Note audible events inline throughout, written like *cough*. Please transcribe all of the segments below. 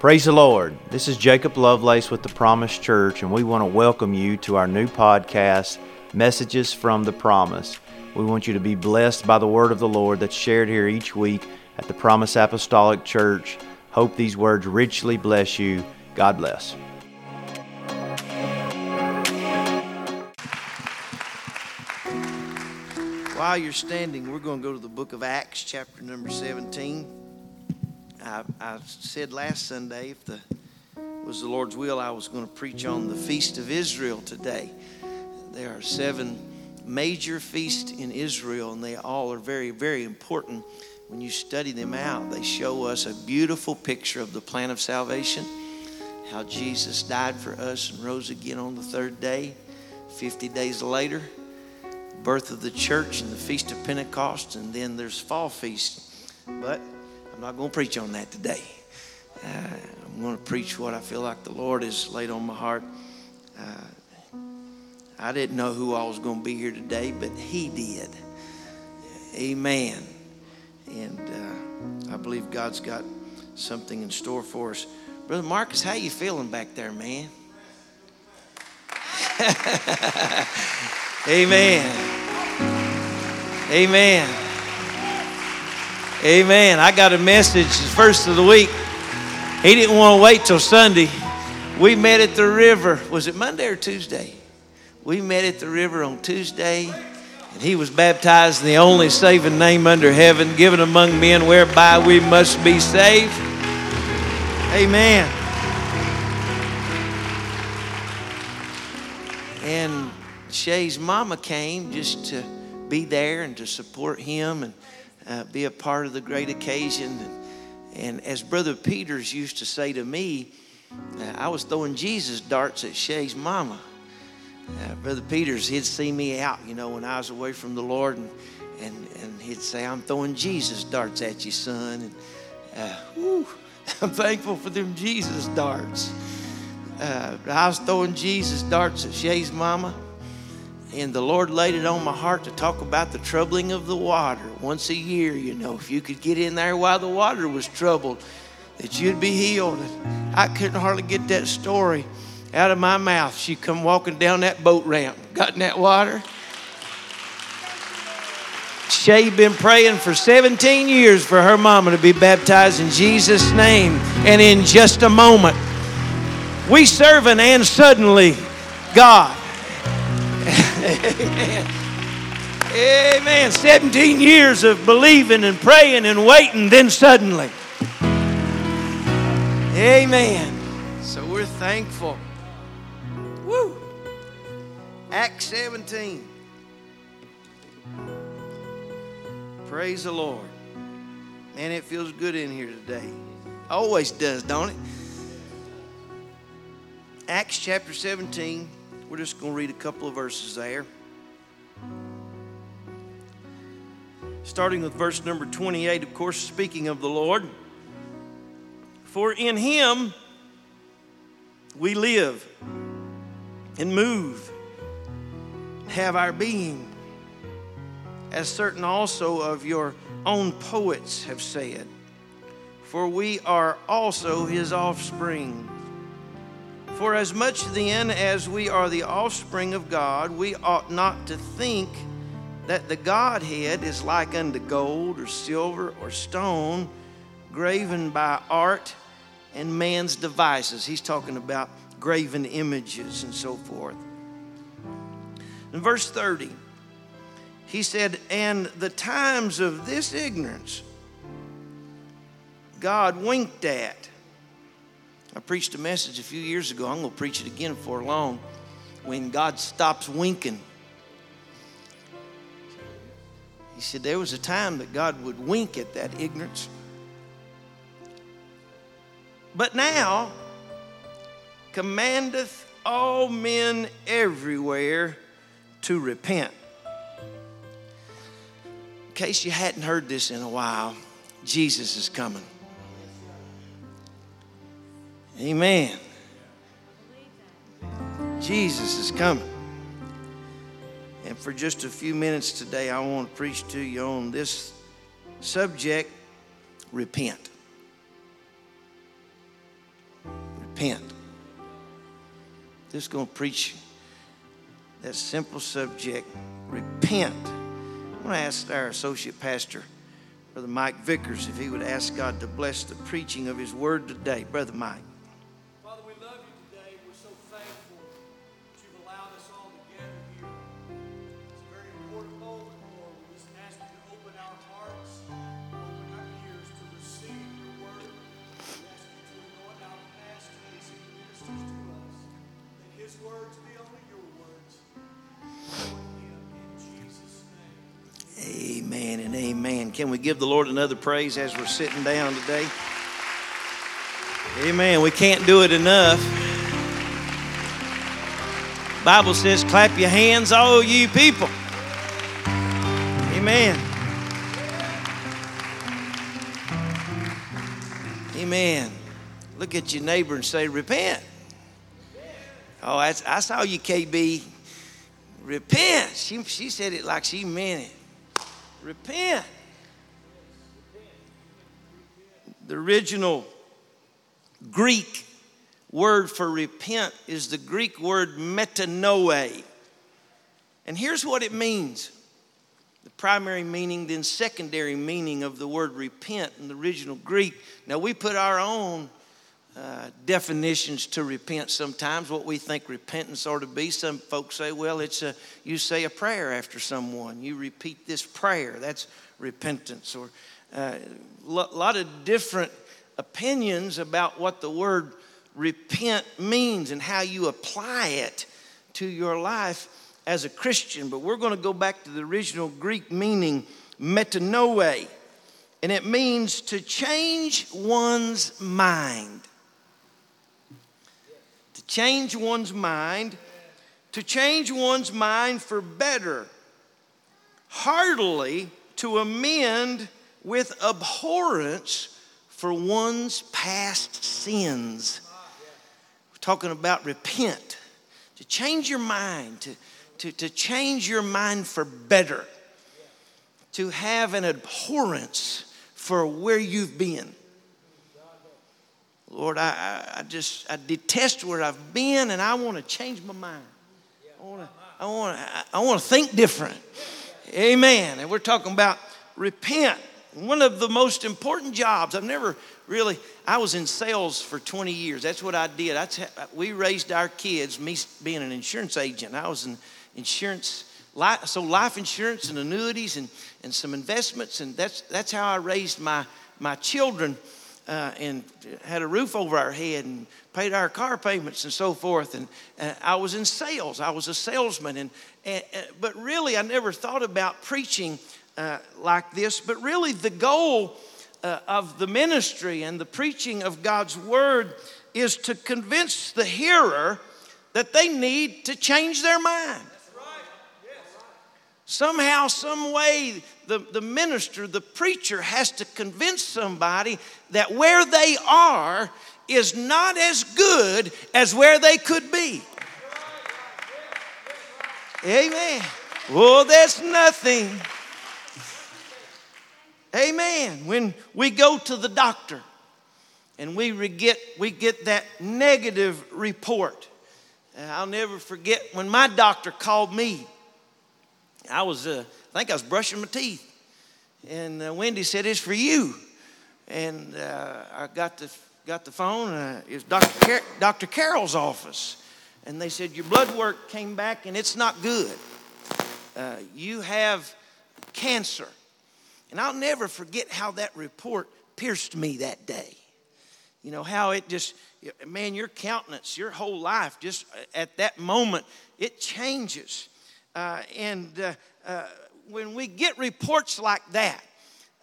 Praise the Lord. This is Jacob Lovelace with the Promise Church, and we want to welcome you to our new podcast, Messages from the Promise. We want you to be blessed by the word of the Lord that's shared here each week at the Promise Apostolic Church. Hope these words richly bless you. God bless. While you're standing, we're going to go to the book of Acts, chapter number 17. I, I said last Sunday, if the was the Lord's will, I was going to preach on the Feast of Israel today. There are seven major feasts in Israel, and they all are very, very important. When you study them out, they show us a beautiful picture of the plan of salvation, how Jesus died for us and rose again on the third day. 50 days later, birth of the church and the Feast of Pentecost, and then there's Fall Feast. But I'm not going to preach on that today. Uh, I'm going to preach what I feel like the Lord has laid on my heart. Uh, I didn't know who I was going to be here today, but He did. Amen. And uh, I believe God's got something in store for us. Brother Marcus, how you feeling back there, man? *laughs* Amen. Amen. Amen. I got a message the first of the week. He didn't want to wait till Sunday. We met at the river. Was it Monday or Tuesday? We met at the river on Tuesday, and he was baptized in the only saving name under heaven, given among men whereby we must be saved. Amen. And Shay's mama came just to be there and to support him and uh, be a part of the great occasion. And, and as Brother Peters used to say to me, uh, I was throwing Jesus darts at Shay's mama. Uh, Brother Peters, he'd see me out, you know, when I was away from the Lord, and, and, and he'd say, I'm throwing Jesus darts at you, son. And uh, whew, *laughs* I'm thankful for them Jesus darts. Uh, I was throwing Jesus darts at Shay's mama. And the Lord laid it on my heart to talk about the troubling of the water once a year. You know, if you could get in there while the water was troubled, that you'd be healed. I couldn't hardly get that story out of my mouth. She come walking down that boat ramp, got in that water. Shay been praying for 17 years for her mama to be baptized in Jesus' name. And in just a moment, we serve an and suddenly God. Amen. *laughs* Amen. 17 years of believing and praying and waiting, then suddenly. Amen. So we're thankful. Woo. Acts 17. Praise the Lord. Man, it feels good in here today. Always does, don't it? Acts chapter 17. We're just going to read a couple of verses there. Starting with verse number 28, of course, speaking of the Lord. For in him we live and move, have our being, as certain also of your own poets have said. For we are also his offspring. For as much then as we are the offspring of God, we ought not to think that the Godhead is like unto gold or silver or stone, graven by art and man's devices. He's talking about graven images and so forth. In verse 30, he said, And the times of this ignorance God winked at. I preached a message a few years ago. I'm going to preach it again for long. When God stops winking, He said there was a time that God would wink at that ignorance. But now commandeth all men everywhere to repent. In case you hadn't heard this in a while, Jesus is coming. Amen. Jesus is coming. And for just a few minutes today, I want to preach to you on this subject repent. repent. Just going to preach that simple subject repent. I'm going to ask our associate pastor, Brother Mike Vickers, if he would ask God to bless the preaching of his word today. Brother Mike. Can we give the Lord another praise as we're sitting down today? Amen. We can't do it enough. Bible says, clap your hands, all you people. Amen. Amen. Look at your neighbor and say, repent. Oh, I saw you, KB. Repent. She, she said it like she meant it. Repent. The original Greek word for repent is the Greek word metanoe. And here's what it means the primary meaning, then secondary meaning of the word repent in the original Greek. Now, we put our own uh, definitions to repent sometimes, what we think repentance ought to be. Some folks say, well, it's a, you say a prayer after someone, you repeat this prayer. That's repentance. Or a uh, lot of different opinions about what the word repent means and how you apply it to your life as a Christian. But we're going to go back to the original Greek meaning, metanoe, and it means to change one's mind. Change one's mind, to change one's mind for better, heartily to amend with abhorrence for one's past sins. We're talking about repent, to change your mind, to, to, to change your mind for better, to have an abhorrence for where you've been. Lord, I, I just I detest where I've been and I want to change my mind. I want to I want to I want to think different. Amen. And we're talking about repent one of the most important jobs. I've never really, I was in sales for 20 years. That's what I did. I t- we raised our kids, me being an insurance agent. I was in insurance, so life insurance and annuities and, and some investments. And that's, that's how I raised my, my children uh, and had a roof over our head and paid our car payments and so forth. And uh, I was in sales. I was a salesman. And, and, but really, I never thought about preaching uh, like this, but really the goal uh, of the ministry and the preaching of God's word is to convince the hearer that they need to change their mind. Somehow, some way, the, the minister, the preacher has to convince somebody that where they are is not as good as where they could be. Amen. Well, there's nothing Amen. When we go to the doctor and we get, we get that negative report. I'll never forget when my doctor called me. I was, uh, I think I was brushing my teeth. And uh, Wendy said, It's for you. And uh, I got the, got the phone. Uh, it was Dr. Car- Dr. Carroll's office. And they said, Your blood work came back and it's not good. Uh, you have cancer. And I'll never forget how that report pierced me that day. You know, how it just, man, your countenance, your whole life, just at that moment, it changes. Uh, and uh, uh, when we get reports like that,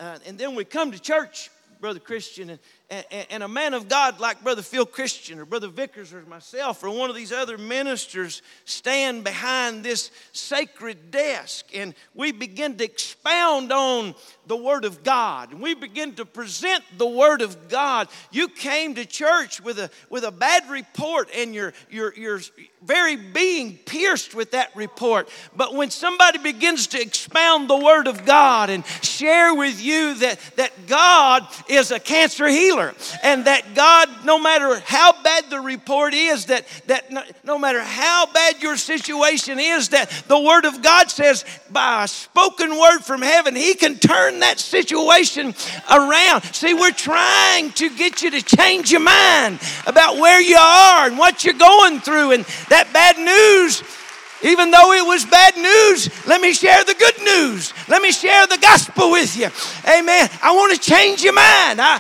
uh, and then we come to church, Brother Christian, and, and, and, a man of God like Brother Phil Christian or Brother Vickers or myself or one of these other ministers stand behind this sacred desk and we begin to expound on the Word of God. And we begin to present the Word of God. You came to church with a, with a bad report and your, your, your very being pierced with that report. But when somebody begins to expound the Word of God and share with you that, that God is a cancer healer and that God, no matter how bad the report is, that, that no, no matter how bad your situation is, that the Word of God says by a spoken word from heaven, He can turn that situation around. See, we're trying to get you to change your mind about where you are and what you're going through and that bad news, even though it was bad news, let me share the good news. Let me share the gospel with you. Amen. I want to change your mind. I,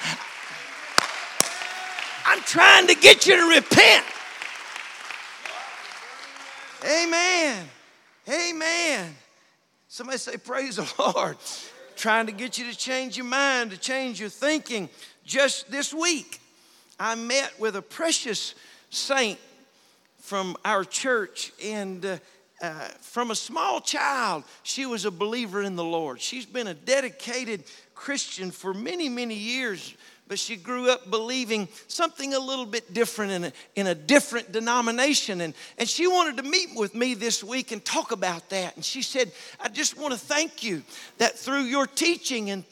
I'm trying to get you to repent. Amen. Amen. Somebody say, Praise the Lord. Trying to get you to change your mind, to change your thinking. Just this week, I met with a precious saint from our church, and uh, uh, from a small child, she was a believer in the Lord. She's been a dedicated Christian for many, many years, but she grew up believing something a little bit different in a, in a different denomination. And, and she wanted to meet with me this week and talk about that. And she said, I just want to thank you that through your teaching and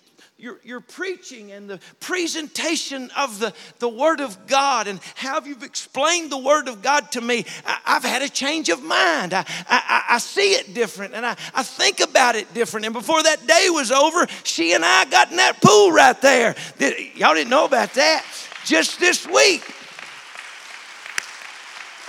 your, your preaching and the presentation of the, the Word of God and how you've explained the Word of God to me, I, have had a change of mind. I, I, I see it different and I, I think about it different. And before that day was over, she and I got in that pool right there. Y'all didn't know about that. Just this week,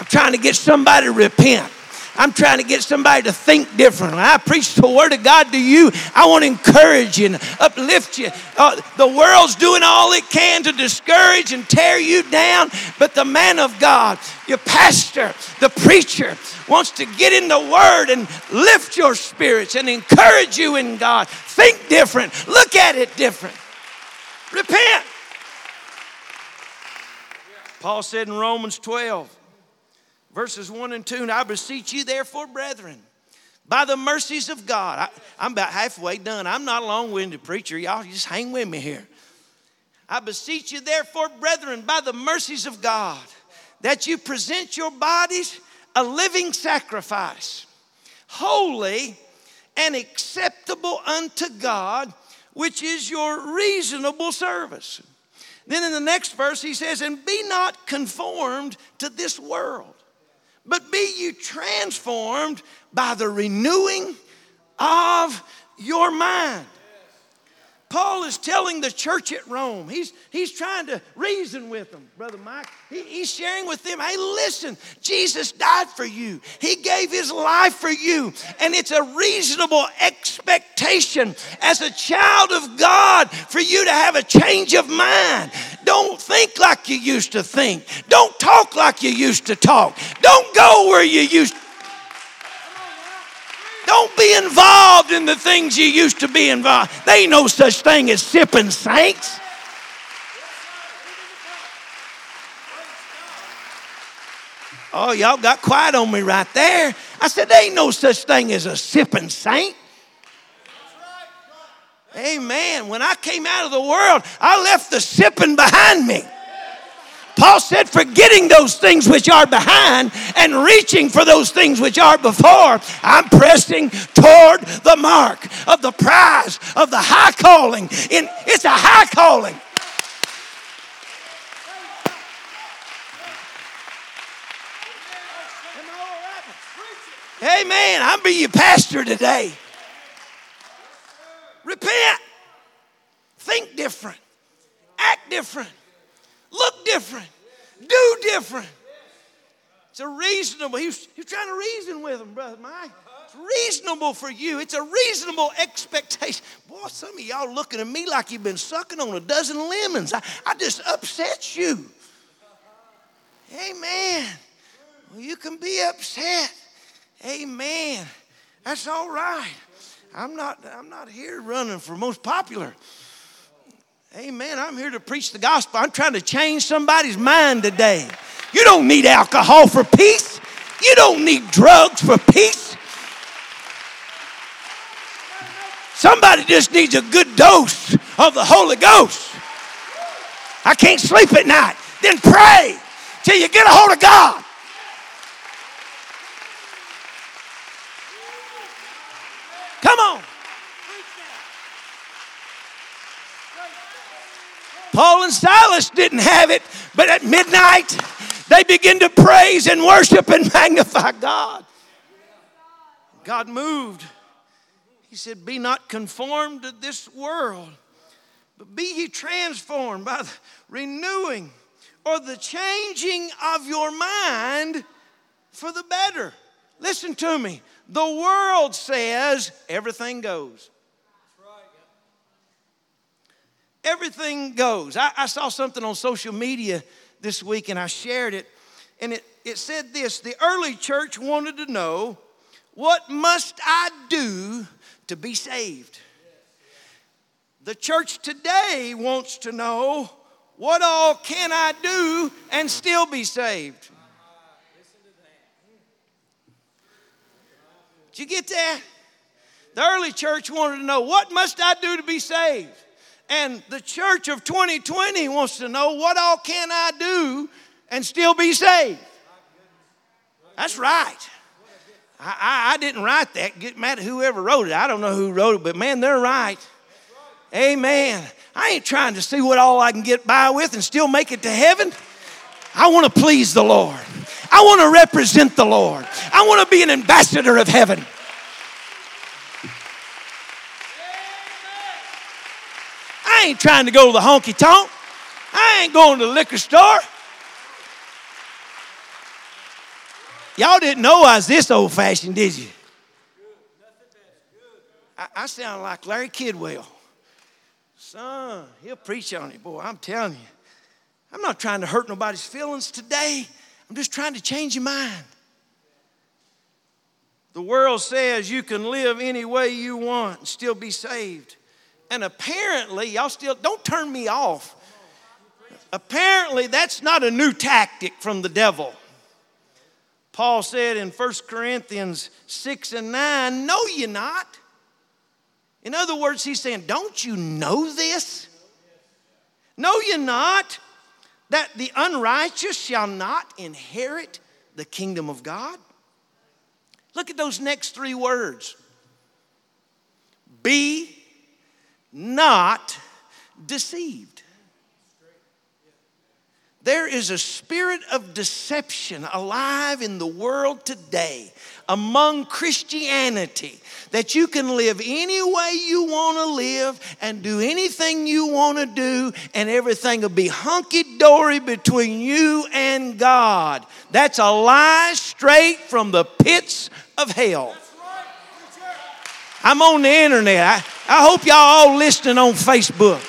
I'm trying to get somebody to repent. I'm trying to get somebody to think different. When I preach the Word of God to you, I want to encourage you and uplift you. Uh, the world's doing all it can to discourage and tear you down, but the man of God, your pastor, the preacher, wants to get in the Word and lift your spirits and encourage you in God. Think different, look at it different, repent. Paul said in Romans 12, verses 1 and 2. And I beseech you, therefore, brethren, by the mercies of God. I, am about halfway done. I'm not a long winded preacher. Y'all just hang with me here. I beseech you, therefore, brethren, by the mercies of God, that you present your bodies a living sacrifice, holy and acceptable unto God, which is your reasonable service. Then in the next verse, he says, And be not conformed to this world but be you transformed by the renewing of your mind. Paul is telling the church at Rome, he's, he's trying to reason with them, Brother Mike. He, he's sharing with them, hey, listen, Jesus died for you, He gave His life for you, and it's a reasonable expectation as a child of God for you to have a change of mind. Don't think like you used to think, don't talk like you used to talk, don't go where you used don't be involved in the things you used to be involved. There ain't no such thing as sipping saints. Oh, y'all got quiet on me right there. I said, there ain't no such thing as a sipping saint. Amen. When I came out of the world, I left the sipping behind me. Paul said, forgetting those things which are behind and reaching for those things which are before, I'm pressing toward the mark of the prize of the high calling. In, it's a high calling. Amen. I'm be your pastor today. Repent. Think different. Act different look different, do different. It's a reasonable, he was, trying to reason with him, Brother Mike. It's reasonable for you. It's a reasonable expectation. Boy, some of y'all looking at me like you've been sucking on a dozen lemons. I, I just upset you. Amen. Well, you can be upset. Amen. That's all right. I'm not, I'm not here running for most popular. Amen. I'm here to preach the gospel. I'm trying to change somebody's mind today. You don't need alcohol for peace. You don't need drugs for peace. Somebody just needs a good dose of the Holy Ghost. I can't sleep at night. Then pray till you get a hold of God. Come on. Paul and Silas didn't have it, but at midnight they begin to praise and worship and *laughs* magnify God. God moved. He said, Be not conformed to this world, but be ye transformed by the renewing or the changing of your mind for the better. Listen to me. The world says everything goes. Everything goes. I, I, saw something on social media this week and I shared it, and it, it said this The early church wanted to know what must I do to be saved? The church today wants to know what all can I do and still be saved? Did you get that? The early church wanted to know what must I do to be saved? And the church of 2020 wants to know what all can I do and still be saved? That's right. I, I, I didn't write that. Get mad at whoever wrote it. I don't know who wrote it, but man, they're right. Amen. I ain't trying to see what all I can get by with and still make it to heaven. I want to please the Lord. I want to represent the Lord. I want to be an ambassador of heaven. I ain't trying to go to the honky tonk. I ain't going to the liquor store. Y'all didn't know I was this old fashioned, did you? I, I sound like Larry Kidwell. Son, he'll preach on it, boy. I'm telling you. I'm not trying to hurt nobody's feelings today. I'm just trying to change your mind. The world says you can live any way you want and still be saved. And apparently, y'all still, don't turn me off. Apparently, that's not a new tactic from the devil. Paul said in 1 Corinthians 6 and 9, Know ye not? In other words, he's saying, Don't you know this? Know ye not that the unrighteous shall not inherit the kingdom of God? Look at those next three words Be not deceived. There is a spirit of deception alive in the world today among Christianity that you can live any way you want to live and do anything you want to do, and everything will be hunky dory between you and God. That's a lie straight from the pits of hell. I'm on the internet. I, I hope y'all all listening on Facebook.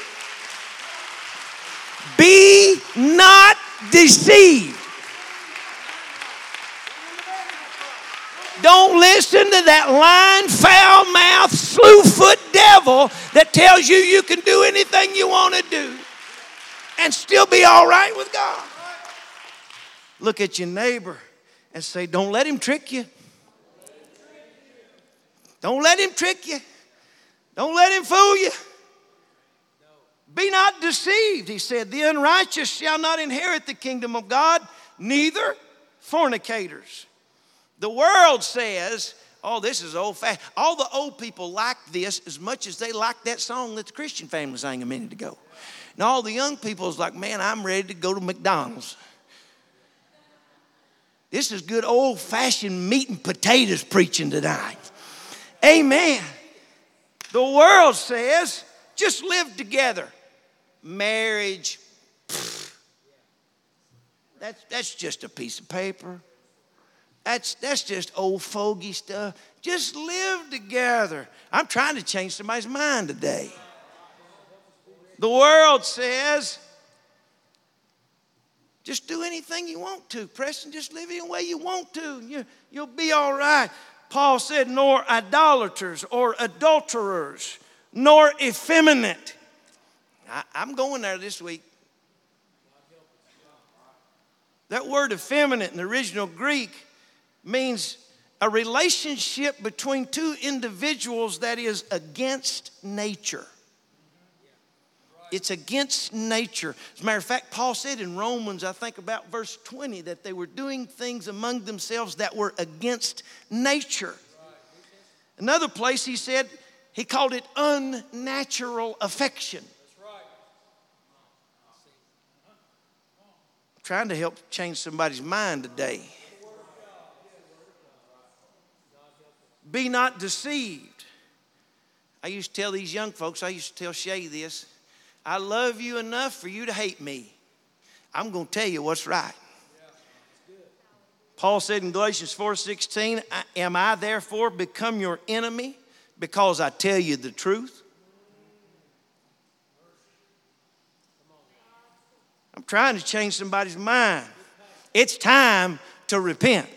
Be not deceived. Don't listen to that lying, foul mouthed, slew foot devil that tells you you can do anything you want to do and still be all right with God. Look at your neighbor and say, Don't let him trick you. Don't let him trick you. Don't let him fool you. Be not deceived, he said. The unrighteous shall not inherit the kingdom of God, neither fornicators. The world says, oh, this is old fashioned. All the old people like this as much as they like that song that the Christian family sang a minute ago. And all the young people is like, man, I'm ready to go to McDonald's. This is good old fashioned meat and potatoes preaching tonight. Amen. The world says, just live together. Marriage, that's, that's just a piece of paper. That's, that's just old fogey stuff. Just live together. I'm trying to change somebody's mind today. The world says, just do anything you want to. Preston, just live any way you want to. You, you'll be all right. Paul said, nor idolaters or adulterers, nor effeminate. I, I'm going there this week. That word effeminate in the original Greek means a relationship between two individuals that is against nature. It's against nature. As a matter of fact, Paul said in Romans, I think about verse 20, that they were doing things among themselves that were against nature. Another place he said, he called it unnatural affection. trying to help change somebody's mind today. Be not deceived. I used to tell these young folks, I used to tell Shay this I love you enough for you to hate me. I'm going to tell you what's right. Paul said in Galatians 4:16, "Am I therefore become your enemy because I tell you the truth?" I'm trying to change somebody's mind. It's time to repent.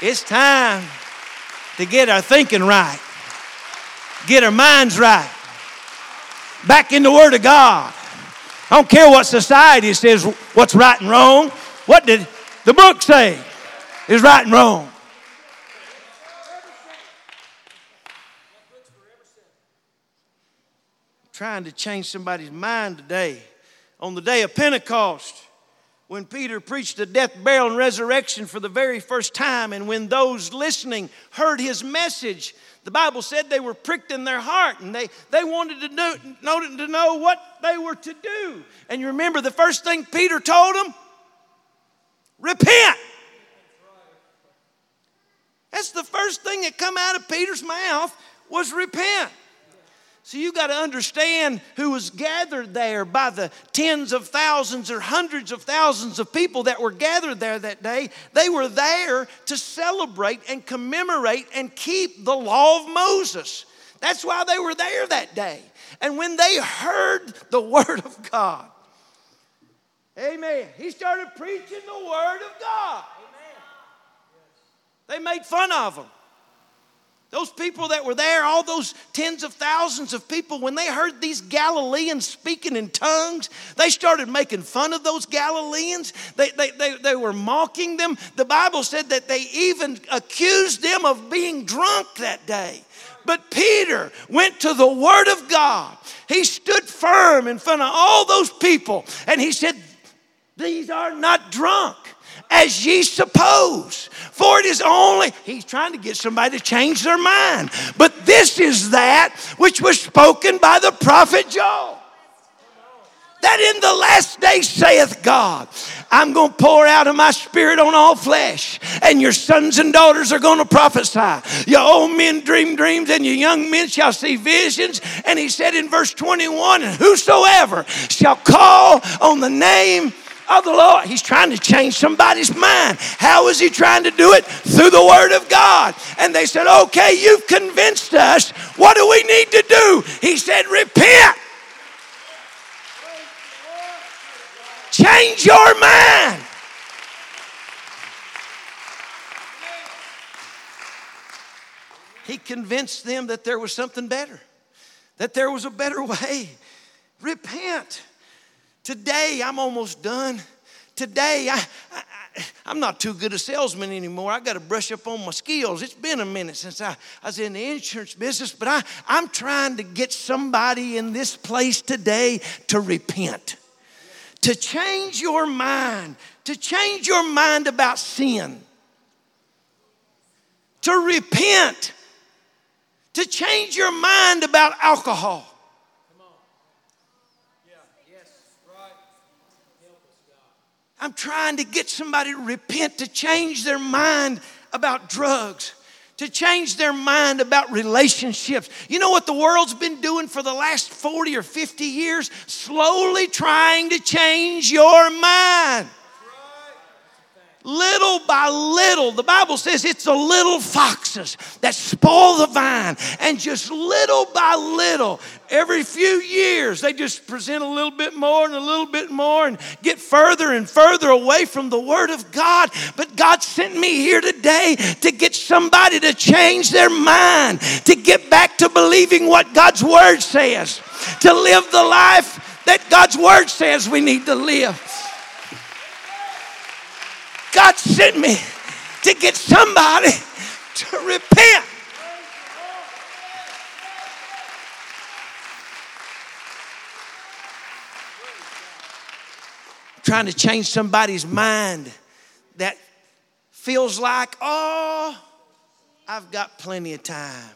It's time to get our thinking right, get our minds right, back in the Word of God. I don't care what society says what's right and wrong. What did the book say is right and wrong? trying to change somebody's mind today. On the day of Pentecost, when Peter preached the death, burial, and resurrection for the very first time, and when those listening heard his message, the Bible said they were pricked in their heart and they, they wanted to know, to know what they were to do. And you remember the first thing Peter told them? Repent. That's the first thing that come out of Peter's mouth was repent. So you got to understand who was gathered there by the tens of thousands or hundreds of thousands of people that were gathered there that day. They were there to celebrate and commemorate and keep the law of Moses. That's why they were there that day. And when they heard the *laughs* word of God, amen, he started preaching the word of God. Amen. They made fun of him. Those people that were there, all those tens of thousands of people, when they heard these Galileans speaking in tongues, they started making fun of those Galileans. They, they, they, they were mocking them. The Bible said that they even accused them of being drunk that day. But Peter went to the Word of God. He stood firm in front of all those people and he said, These are not drunk as ye suppose. For it is only, he's trying to get somebody to change their mind. But this is that which was spoken by the prophet Joel. That in the last day saith God, I'm going to pour out of my spirit on all flesh, and your sons and daughters are going to prophesy. Your old men dream dreams, and your young men shall see visions. And he said in verse 21, and whosoever shall call on the name of the Lord. He's trying to change somebody's mind. How is he trying to do it? Through the Word of God. And they said, Okay, you've convinced us. What do we need to do? He said, Repent. Change your mind. He convinced them that there was something better, that there was a better way. Repent. Today, I'm almost done. Today, I, I, I'm not too good a salesman anymore. I got to brush up on my skills. It's been a minute since I, I was in the insurance business, but I, I'm trying to get somebody in this place today to repent, to change your mind, to change your mind about sin, to repent, to change your mind about alcohol I'm trying to get somebody to repent, to change their mind about drugs, to change their mind about relationships. You know what the world's been doing for the last 40 or 50 years? Slowly trying to change your mind little by little. The Bible says it's the little foxes that spoil the vine. And just little by little, every few years, they just present a little bit more and a little bit more and get further and further away from the Word of God. But God sent me here today to get somebody to change their mind, to get back to believing what God's Word says, to live the life that God's Word says we need to live. God sent me to get somebody to repent. trying to change somebody's mind that feels like, oh, I I've got plenty of time.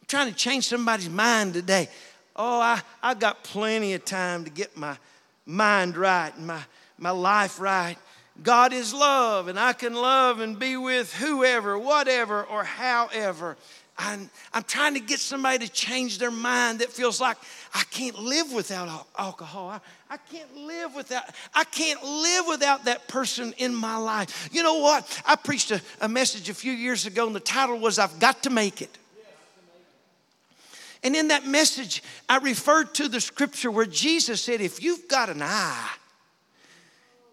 I'm trying to change somebody's mind today. Oh, I, I've got plenty of time to get my mind right and my, my life right. God is love, and I can love and be with whoever, whatever, or however. I'm, I'm trying to get somebody to change their mind that feels like I can't live without alcohol. I, I can't live without, I can't live without that person in my life. You know what? I preached a, a message a few years ago, and the title was I've Got to Make It. And in that message, I referred to the scripture where Jesus said, If you've got an eye,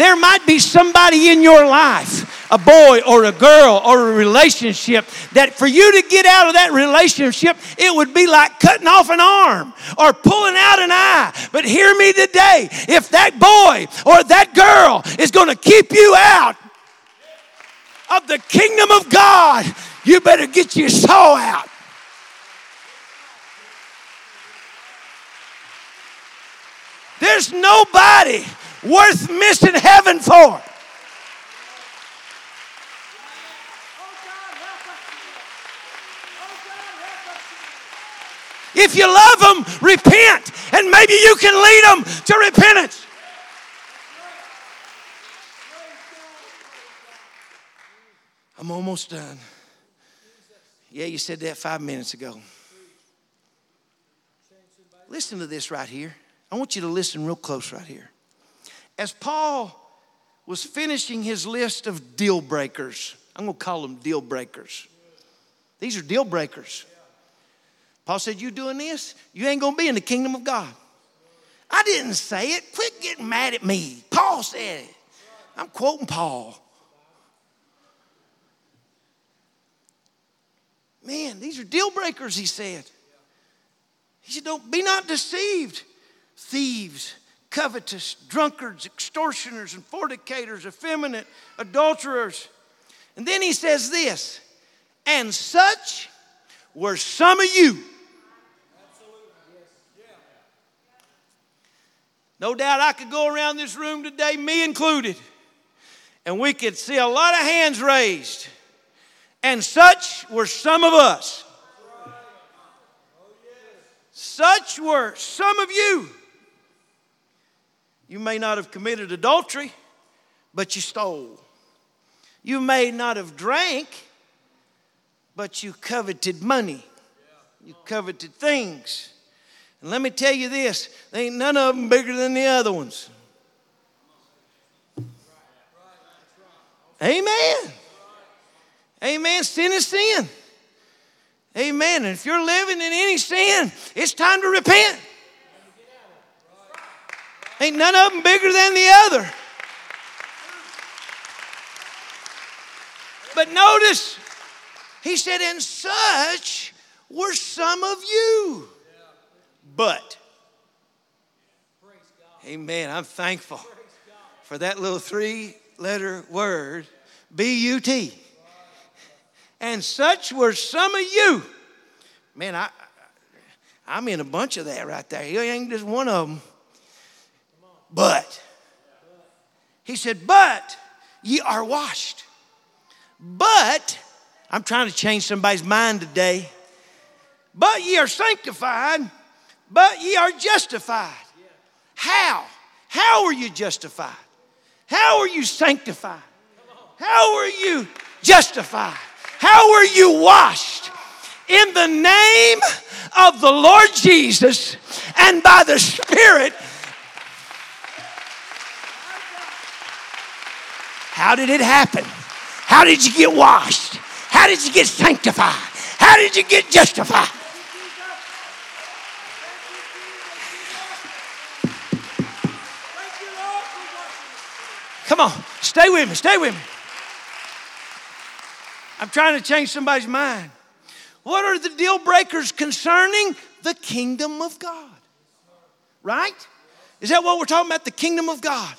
There might be somebody in your life, a boy or a girl or a relationship, that for you to get out of that relationship, it would be like cutting off an arm or pulling out an eye. But hear me today if that boy or that girl is going to keep you out of the kingdom of God, you better get your soul out. There's nobody worth missing heaven for. If you love them, repent, and maybe you can lead them to repentance. I'm almost done. Yeah, you said that five minutes ago. Listen to this right here. I want you to listen real close right here. As Paul was finishing his list of deal breakers, I'm going to call them deal breakers. These are deal breakers. Paul said, You doing this? You ain't going to be in the kingdom of God. I didn't say it. Quit getting mad at me. Paul said it. I'm quoting Paul. Man, these are deal breakers, he said. He said, Don't be not deceived. Thieves, covetous, drunkards, extortioners, and fornicators, effeminate, adulterers. And then he says this, and such were some of you. No doubt I could go around this room today, me included, and we could see a lot of hands raised. And such were some of us. Such were some of you. You may not have committed adultery, but you stole. You may not have drank, but you coveted money. You coveted things. And let me tell you this there ain't none of them bigger than the other ones. Amen. Amen. Sin is sin. Amen. And if you're living in any sin, it's time to repent. Ain't none of them bigger than the other. But notice, he said, and such were some of you. But, amen, I'm thankful for that little three letter word, B U T. And such were some of you. Man, I, I'm in a bunch of that right there. You ain't just one of them. But, he said, but ye are washed. But, I'm trying to change somebody's mind today. But ye are sanctified, but ye are justified. How? How are you justified? How are you sanctified? How are you justified? How are you washed? In the name of the Lord Jesus and by the Spirit How did it happen? How did you get washed? How did you get sanctified? How did you get justified? Come on, stay with me, stay with me. I'm trying to change somebody's mind. What are the deal breakers concerning the kingdom of God? Right? Is that what we're talking about? The kingdom of God.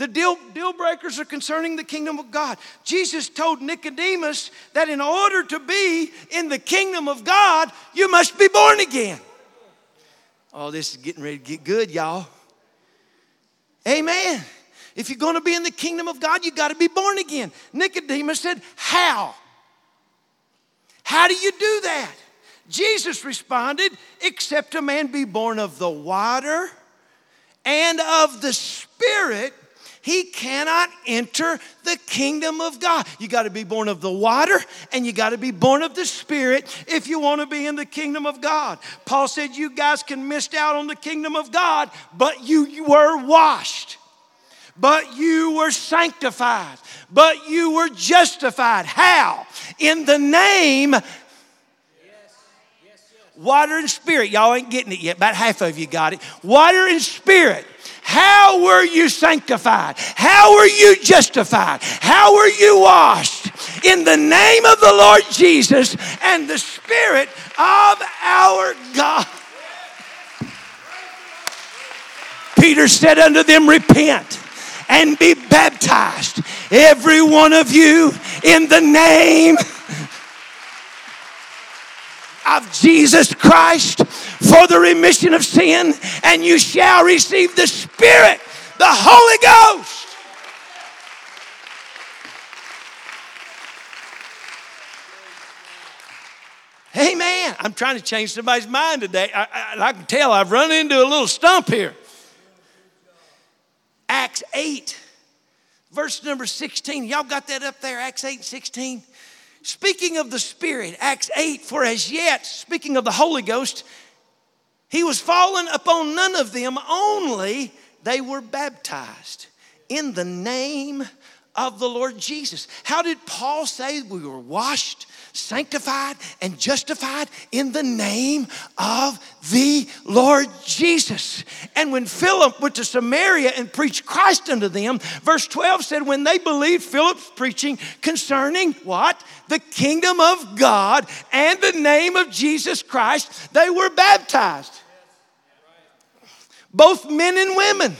The deal, deal breakers are concerning the kingdom of God. Jesus told Nicodemus that in order to be in the kingdom of God, you must be born again. Oh, this is getting ready to get good, y'all. Amen. If you're going to be in the kingdom of God, you got to be born again. Nicodemus said, How? How do you do that? Jesus responded, Except a man be born of the water and of the Spirit, he cannot enter the kingdom of God. You got to be born of the water and you got to be born of the Spirit if you want to be in the kingdom of God. Paul said, You guys can miss out on the kingdom of God, but you, you were washed, but you were sanctified, but you were justified. How? In the name Water and spirit. Y'all ain't getting it yet. About half of you got it. Water and spirit. How were you sanctified? How were you justified? How were you washed? In the name of the Lord Jesus and the Spirit of our God. Peter said unto them, Repent and be baptized, every one of you, in the name of Jesus Christ for the remission of sin, and you shall receive the Spirit, the Holy Ghost. Amen. I'm trying to change somebody's mind today. I, I, I, can tell I've run into a little stump here. Acts 8, verse number 16. Y'all got that up there, Acts 8 16? Speaking of the Spirit, Acts 8, for as yet, speaking of the Holy Ghost, he was fallen upon none of them, only they were baptized in the name of the Lord Jesus. How did Paul say we were washed? Sanctified and justified in the name of the Lord Jesus. And when Philip went to Samaria and preached Christ unto them, verse 12 said, when they believed Philip's preaching concerning what? The kingdom of God and the name of Jesus Christ, they were baptized. Both men and women.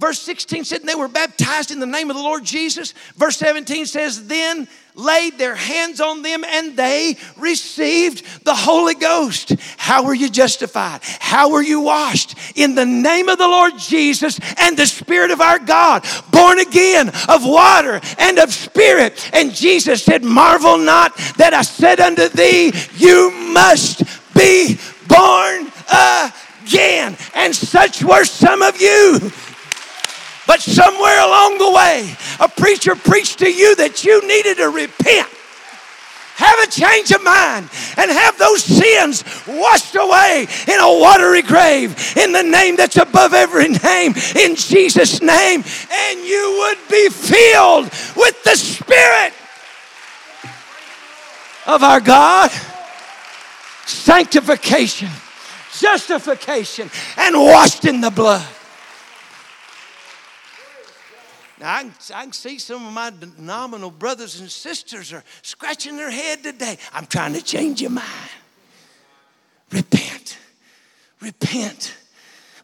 Verse 16 said, they were baptized in the name of the Lord Jesus. Verse 17 says, then laid their hands on them and they received the Holy Ghost. How were you justified? How were you washed? In the name of the Lord Jesus and the Spirit of our God, born again of water and of Spirit. And Jesus said, Marvel not that I said unto thee, You must be born again. And such were some of you. But somewhere along the way, a preacher preached to you that you needed to repent have a change of mind and have those sins washed away in a watery grave in the name that's above every name, in Jesus' name, and you would be filled with the Spirit of our God. Sanctification, justification, and washed in the blood. Now, I can, I can see some of my nominal brothers and sisters are scratching their head today. I'm trying to change your mind. Repent. Repent.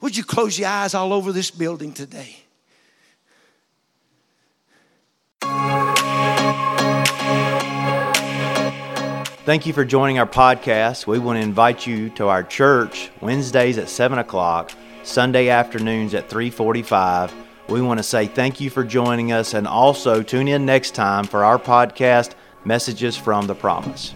Would you close your eyes all over this building today? Thank you for joining our podcast. We want to invite you to our church Wednesdays at 7 o'clock, Sunday afternoons at 345 we want to say thank you for joining us and also tune in next time for our podcast, Messages from the Promise.